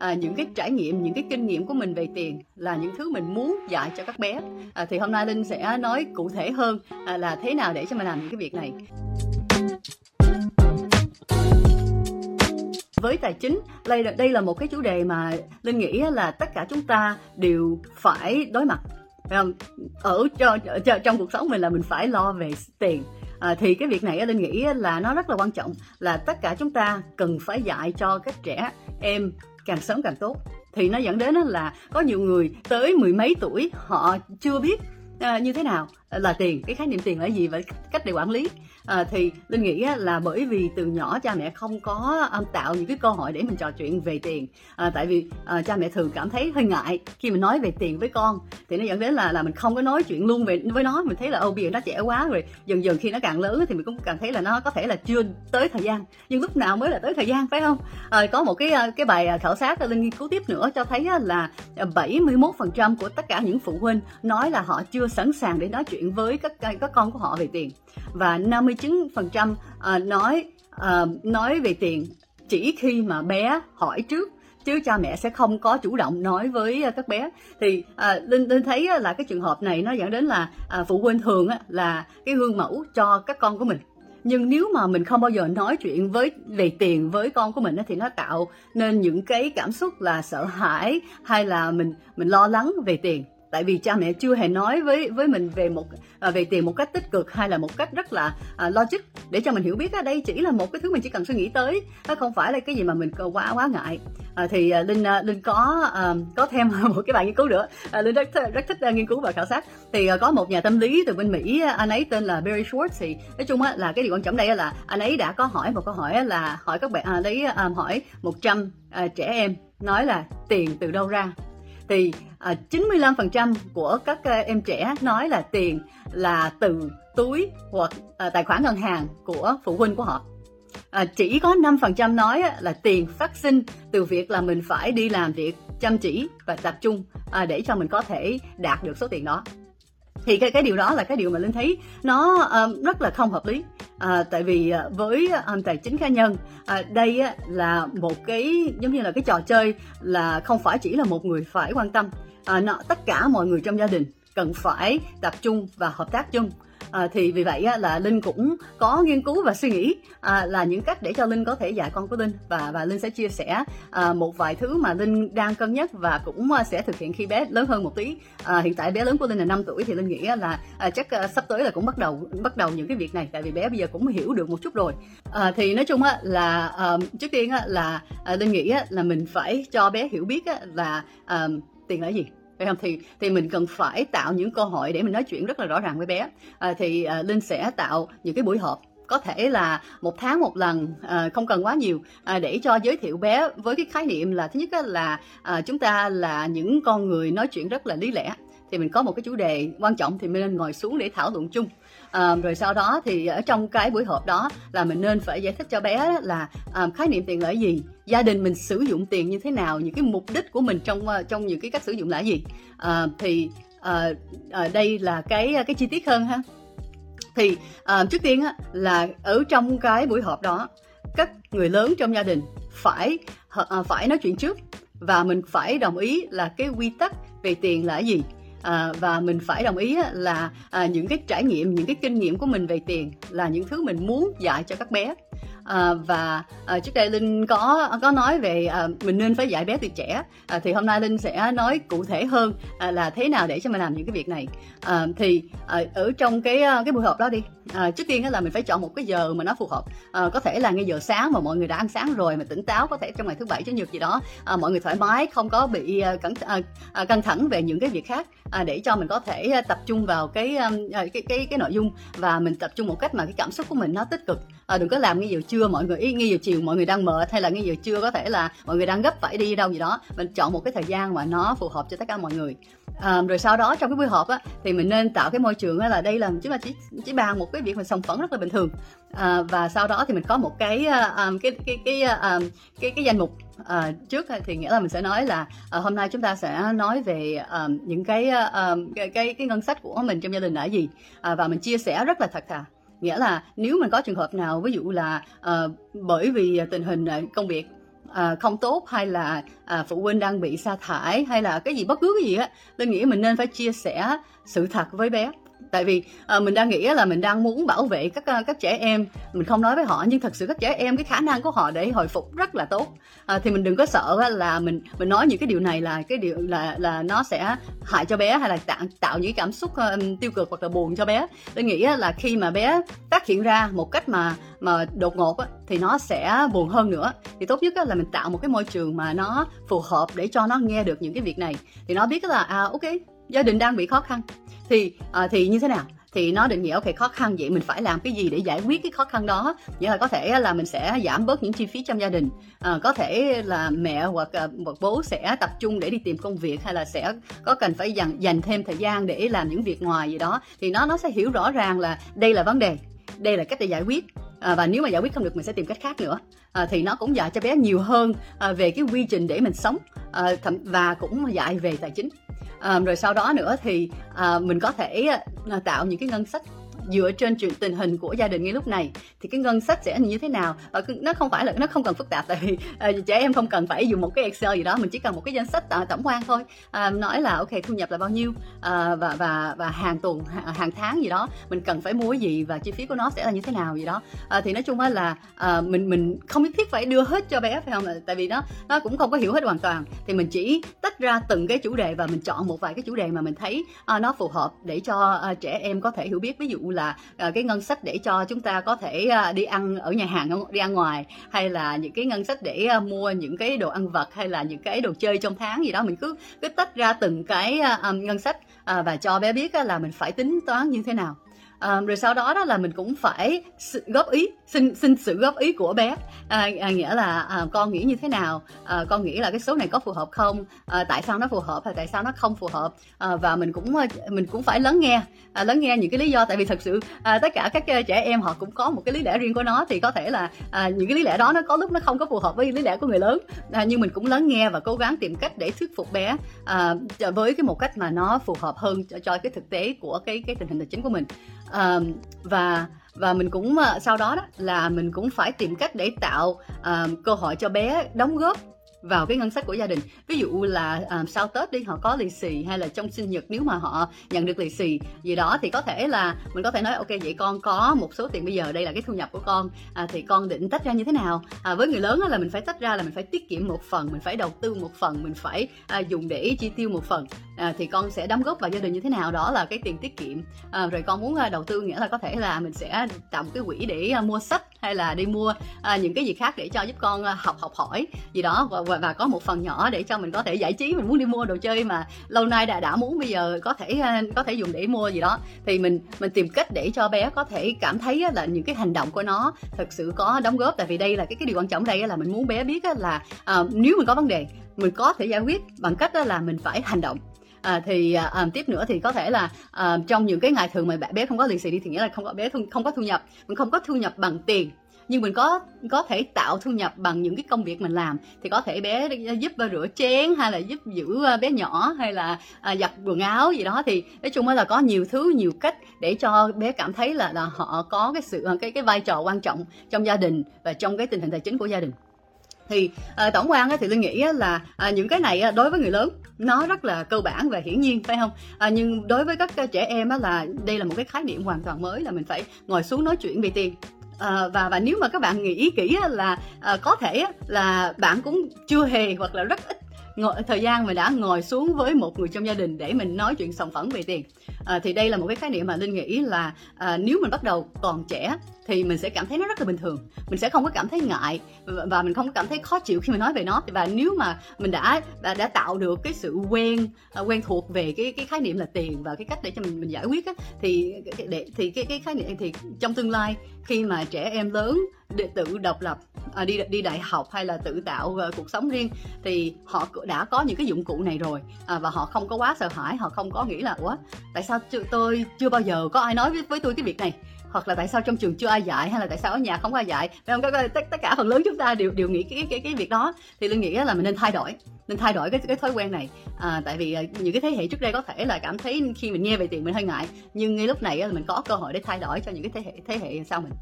à, những cái trải nghiệm những cái kinh nghiệm của mình về tiền là những thứ mình muốn dạy cho các bé. À, thì hôm nay linh sẽ nói cụ thể hơn à, là thế nào để cho mình làm những cái việc này. Với tài chính đây là đây là một cái chủ đề mà linh nghĩ là tất cả chúng ta đều phải đối mặt ở trong cuộc sống mình là mình phải lo về tiền. À, thì cái việc này linh nghĩ là nó rất là quan trọng là tất cả chúng ta cần phải dạy cho các trẻ em càng sớm càng tốt. Thì nó dẫn đến là có nhiều người tới mười mấy tuổi, họ chưa biết à, như thế nào là tiền. Cái khái niệm tiền là gì và cách để quản lý. À, thì linh nghĩ là bởi vì từ nhỏ cha mẹ không có um, tạo những cái cơ hội để mình trò chuyện về tiền. À, tại vì à, cha mẹ thường cảm thấy hơi ngại khi mình nói về tiền với con. Thì nó dẫn đến là là mình không có nói chuyện luôn về với nó. Mình thấy là ô bây giờ nó trẻ quá rồi dần dần khi nó càng lớn thì mình cũng càng thấy là nó có thể là chưa tới thời gian. Nhưng lúc nào mới là tới thời gian phải không? À, có một cái à, cái bài à, khảo sát linh nghiên cứu tiếp nữa cho thấy là 71% của tất cả những phụ huynh nói là họ chưa sẵn sàng để nói chuyện với các các con của họ về tiền. Và 59% à, ờ, nói à, nói về tiền chỉ khi mà bé hỏi trước chứ cha mẹ sẽ không có chủ động nói với ờ, các bé. Thì à, linh linh thấy là cái trường hợp này nó dẫn đến là à, phụ huynh thường á, là cái gương mẫu cho các con của mình. Nhưng nếu mà mình không bao giờ nói chuyện với về tiền với con của mình thì nó tạo nên những cái cảm xúc là sợ hãi hay là mình mình lo lắng về tiền tại vì cha mẹ chưa hề nói với với mình về một à, về tiền một cách tích cực hay là một cách rất là à, logic. Để cho mình hiểu biết ở đây chỉ là một cái thứ mình chỉ cần suy nghĩ tới nó không phải là cái gì mà mình quá quá ngại. À, thì à, linh à, linh có à, có thêm một cái bài nghiên cứu nữa. À, linh rất rất thích uh, nghiên cứu và khảo sát. Thì à, có một nhà tâm lý từ bên mỹ à, anh ấy tên là Barry Schwartz. Thì nói chung á, là cái điều quan trọng đây là anh ấy đã có hỏi một câu hỏi là hỏi các bạn à, lấy à, hỏi 100 à, trẻ em nói là tiền từ đâu ra? Thì à, 95% của các à, em trẻ nói là tiền là từ túi hoặc à, tài khoản ngân hàng của phụ huynh của họ. À, chỉ có 5% nói là tiền phát sinh từ việc là mình phải đi làm việc chăm chỉ và tập trung à, để cho mình có thể đạt được số tiền đó thì cái cái điều đó là cái điều mà linh thấy nó um, rất là không hợp lý à, tại vì à, với à, um, tài chính cá nhân à, đây là một cái giống như là cái trò chơi là không phải chỉ là một người phải quan tâm. À, nó, tất cả mọi người trong gia đình cần phải tập trung và hợp tác chung à, thì vì vậy á, là linh cũng có nghiên cứu và suy nghĩ à, là những cách để cho linh có thể dạy con của linh. Và và linh sẽ chia sẻ à, một vài thứ mà linh đang cân nhắc và cũng à, sẽ thực hiện khi bé lớn hơn một tí. À, hiện tại bé lớn của linh là 5 tuổi thì linh nghĩ là à, chắc à, sắp tới là cũng bắt đầu bắt đầu những cái việc này tại vì bé bây giờ cũng hiểu được một chút rồi. À, thì nói chung á, là à, trước tiên á, là à, linh nghĩ á, là mình phải cho bé hiểu biết á, là à, tiền là gì phải không? Thì thì mình cần phải tạo những cơ hội để mình nói chuyện rất là rõ ràng với bé. À, thì à, linh sẽ tạo những cái buổi họp có thể là một tháng một lần à, không cần quá nhiều à, để cho giới thiệu bé với cái khái niệm là thứ nhất là à, chúng ta là những con người nói chuyện rất là lý lẽ thì mình có một cái chủ đề quan trọng thì mình nên ngồi xuống để thảo luận chung. À, rồi sau đó thì ở trong cái buổi họp đó là mình nên phải giải thích cho bé là à, khái niệm tiền là gì gia đình mình sử dụng tiền như thế nào những cái mục đích của mình trong ờ, trong những cái cách sử dụng là gì. À, thì à, à, đây là cái cái chi tiết hơn ha. Thì à, trước tiên á, là ở trong cái buổi họp đó các người lớn trong gia đình phải à, phải nói chuyện trước và mình phải đồng ý là cái quy tắc về tiền là gì à, và mình phải đồng ý là à, những cái trải nghiệm những cái kinh nghiệm của mình về tiền là những thứ mình muốn dạy cho các bé à, và à, trước đây linh có có nói về à, mình nên phải dạy bé từ trẻ. À, thì hôm nay linh sẽ nói cụ thể hơn à, là thế nào để cho mình làm những cái việc này. À, thì à, ở trong cái cái buổi họp đó đi à, trước tiên là mình phải chọn một cái giờ mà nó phù hợp. À, có thể là ngay giờ sáng mà mọi người đã ăn sáng rồi mà tỉnh táo có thể trong ngày thứ bảy chủ nhật gì đó à, mọi người thoải mái không có bị cẩn à, căng thẳng về những cái việc khác à, để cho mình có thể tập trung vào cái, cái cái cái nội dung và mình tập trung một cách mà cái cảm xúc của mình nó tích cực à, đừng có làm ngay giờ trưa mọi người ý ngay giờ chiều mọi người đang mệt hay là ngay giờ trưa có thể là mọi người đang gấp phải đi đâu gì đó. Mình chọn một cái thời gian mà nó phù hợp cho tất cả mọi người. À, rồi sau đó trong cái buổi họp á thì mình nên tạo cái môi trường á là đây là chúng ta chỉ chỉ bàn một cái việc mà sòng phẳng rất là bình thường. À, và sau đó thì mình có một cái um, cái cái cái um, cái cái danh mục à, trước thì nghĩa là mình sẽ nói là à, hôm nay chúng ta sẽ nói về à, những cái, à, cái cái cái ngân sách của mình trong gia đình là gì. À, và mình chia sẻ rất là thật thà nghĩa là nếu mình có trường hợp nào ví dụ là uh, bởi vì tình hình ờ, công việc à, không tốt hay là à, phụ huynh đang bị sa thải hay là cái gì bất cứ cái gì á tôi nghĩ mình nên phải chia sẻ sự thật với bé tại vì à, mình đang nghĩ là mình đang muốn bảo vệ các ờ, các trẻ em. Mình không nói với họ nhưng thật sự các trẻ em cái khả năng của họ để hồi phục rất là tốt. À, thì mình đừng có sợ là mình mình nói những cái điều này là cái điều là là nó sẽ hại cho bé hay là tạo tạo những cảm xúc uh, tiêu cực hoặc là buồn cho bé. Tôi nghĩ là khi mà bé phát hiện ra một cách mà mà đột ngột á, thì nó sẽ buồn hơn nữa. Thì tốt nhất á, là mình tạo một cái môi trường mà nó phù hợp để cho nó nghe được những cái việc này. Thì nó biết là à ok gia đình đang bị khó khăn thì à, thì như thế nào? Thì nó định nghĩa ok khó khăn vậy mình phải làm cái gì để giải quyết cái khó khăn đó? Nghĩa là có thể là mình sẽ giảm bớt những chi phí trong gia đình à, có thể là mẹ hoặc ờ, hoặc bố sẽ tập trung để đi tìm công việc hay là sẽ có cần phải dành dành thêm thời gian để làm những việc ngoài gì đó thì nó nó sẽ hiểu rõ ràng là đây là vấn đề đây là cách để giải quyết à, và nếu mà giải quyết không được mình sẽ tìm cách khác nữa. À, thì nó cũng dạy cho bé nhiều hơn à, về cái quy trình để mình sống à, thậm, và cũng dạy về tài chính. À, rồi sau đó nữa thì à, mình có thể à, tạo những cái ngân sách dựa trên chuyện tình hình của gia đình ngay lúc này thì cái ngân sách sẽ như thế nào? Ờ, và nó không phải là nó không cần phức tạp tại vì uh, trẻ em không cần phải dùng một cái excel gì đó mình chỉ cần một cái danh sách uh, tổng quan thôi. Uh, nói là ok thu nhập là bao nhiêu uh, và và và hàng tuần hàng tháng gì đó mình cần phải mua cái gì và chi phí của nó sẽ là như thế nào gì đó. Uh, thì nói chung là uh, mình mình không nhất thiết phải đưa hết cho bé phải không? Tại vì nó nó cũng không có hiểu hết hoàn toàn. Thì mình chỉ tách ra từng cái chủ đề và mình chọn một vài cái chủ đề mà mình thấy uh, nó phù hợp để cho uh, trẻ em có thể hiểu biết. Ví dụ là là uh, cái ngân sách để cho chúng ta có thể uh, đi ăn ở nhà hàng đi ăn ngoài hay là những cái ngân sách để uh, mua những cái đồ ăn vặt hay là những cái đồ chơi trong tháng gì đó. Mình cứ cứ tách ra từng cái uh, ngân sách uh, và cho bé biết uh, là mình phải tính toán như thế nào à, rồi sau đó đó là mình cũng phải góp ý xin xin sự góp ý của bé. À, à, nghĩa là à, con nghĩ như thế nào? À, con nghĩ là cái số này có phù hợp không? À, tại sao nó phù hợp hay tại sao nó không phù hợp? À, và mình cũng mình cũng phải lắng nghe à, lắng nghe những cái lý do. Tại vì thật sự à, tất cả các trẻ em họ cũng có một cái lý lẽ riêng của nó. Thì có thể là à, những cái lý lẽ đó nó có lúc nó không có phù hợp với lý lẽ của người lớn. À, nhưng mình cũng lắng nghe và cố gắng tìm cách để thuyết phục bé à, với cái một cách mà nó phù hợp hơn cho, cho cái thực tế của cái cái tình hình tài chính của mình à, và và mình cũng ờ, sau đó đó là mình cũng phải tìm cách để tạo uh, cơ hội cho bé đóng góp vào cái ngân sách của gia đình. Ví dụ là à, sau tết đi họ có lì xì hay là trong sinh nhật nếu mà họ nhận được lì xì gì đó thì có thể là mình có thể nói ok vậy con có một số tiền bây giờ đây là cái thu nhập của con à, thì con định tách ra như thế nào? À, với người lớn là mình phải tách ra là mình phải tiết kiệm một phần mình phải đầu tư một phần mình phải à, dùng để chi tiêu một phần. À, thì con sẽ đóng góp vào gia đình như thế nào đó là cái tiền tiết kiệm. À, rồi con muốn à, đầu tư nghĩa là có thể là mình sẽ tạo một cái quỹ để à, mua sách hay là đi mua à, những cái gì khác để cho giúp con à, học học hỏi gì đó. Và, và, và có một phần nhỏ để cho mình có thể giải trí mình muốn đi mua đồ chơi mà lâu nay đã đã muốn bây giờ có thể ờ, có thể dùng để mua gì đó. Thì mình mình tìm cách để cho bé có thể cảm thấy là những cái hành động của nó thực sự có đóng góp. Tại vì đây là cái cái điều quan trọng đây là mình muốn bé biết là à, nếu mình có vấn đề mình có thể giải quyết bằng cách là mình phải hành động. À, thì à, à tiếp nữa thì có thể là à, trong những cái ngày thường mà bé không có lì xì đi thì nghĩa là không có bé thu, không có thu nhập. Mình không có thu nhập bằng tiền nhưng mình có có thể tạo thu nhập bằng những cái công việc mình làm thì có thể bé giúp ờ, rửa chén hay là giúp giữ ờ, bé nhỏ hay là à, giặt quần áo gì đó. Thì nói chung là có nhiều thứ nhiều cách để cho bé cảm thấy là là họ có cái sự ờ, cái cái vai trò quan trọng trong gia đình và trong cái tình hình tài chính của gia đình. Thì à, tổng quan á, thì tôi nghĩ á, là à, những cái này á, đối với người lớn nó rất là cơ bản và hiển nhiên phải không? À, nhưng đối với các trẻ em á, là đây là một cái khái niệm hoàn toàn mới là mình phải ngồi xuống nói chuyện về tiền à, và và nếu mà các bạn nghĩ kỹ là à, có thể là bạn cũng chưa hề hoặc là rất ít ngồi, thời gian mà đã ngồi xuống với một người trong gia đình để mình nói chuyện sòng phẳng về tiền à, thì đây là một cái khái niệm mà linh nghĩ là à, nếu mình bắt đầu còn trẻ thì mình sẽ cảm thấy nó rất là bình thường. Mình sẽ không có cảm thấy ngại và mình không có cảm thấy khó chịu khi mình nói về nó. Và nếu mà mình đã đã, đã tạo được cái sự quen ờ, quen thuộc về cái cái khái niệm là tiền và cái cách để cho mình mình giải quyết á, thì để thì cái cái khái niệm thì trong tương lai khi mà trẻ em lớn để tự độc lập à, đi đi đại học hay là tự tạo uh, cuộc sống riêng thì họ đã có những cái dụng cụ này rồi à, và họ không có quá sợ hãi họ không có nghĩ là ủa tại sao tôi chưa bao giờ có ai nói với, với tôi cái việc này. Hoặc là tại sao trong trường chưa ai dạy hay là tại sao ở nhà không ai dạy. Phải không? Tất, tất cả phần lớn chúng ta đều đều nghĩ cái cái cái việc đó. Thì tôi nghĩ là mình nên thay đổi. Nên thay đổi cái cái thói quen này. À, tại vì à, những cái thế hệ trước đây có thể là cảm thấy khi mình nghe về tiền mình hơi ngại. Nhưng ngay lúc này là mình có cơ hội để thay đổi cho những cái thế hệ thế hệ sau mình.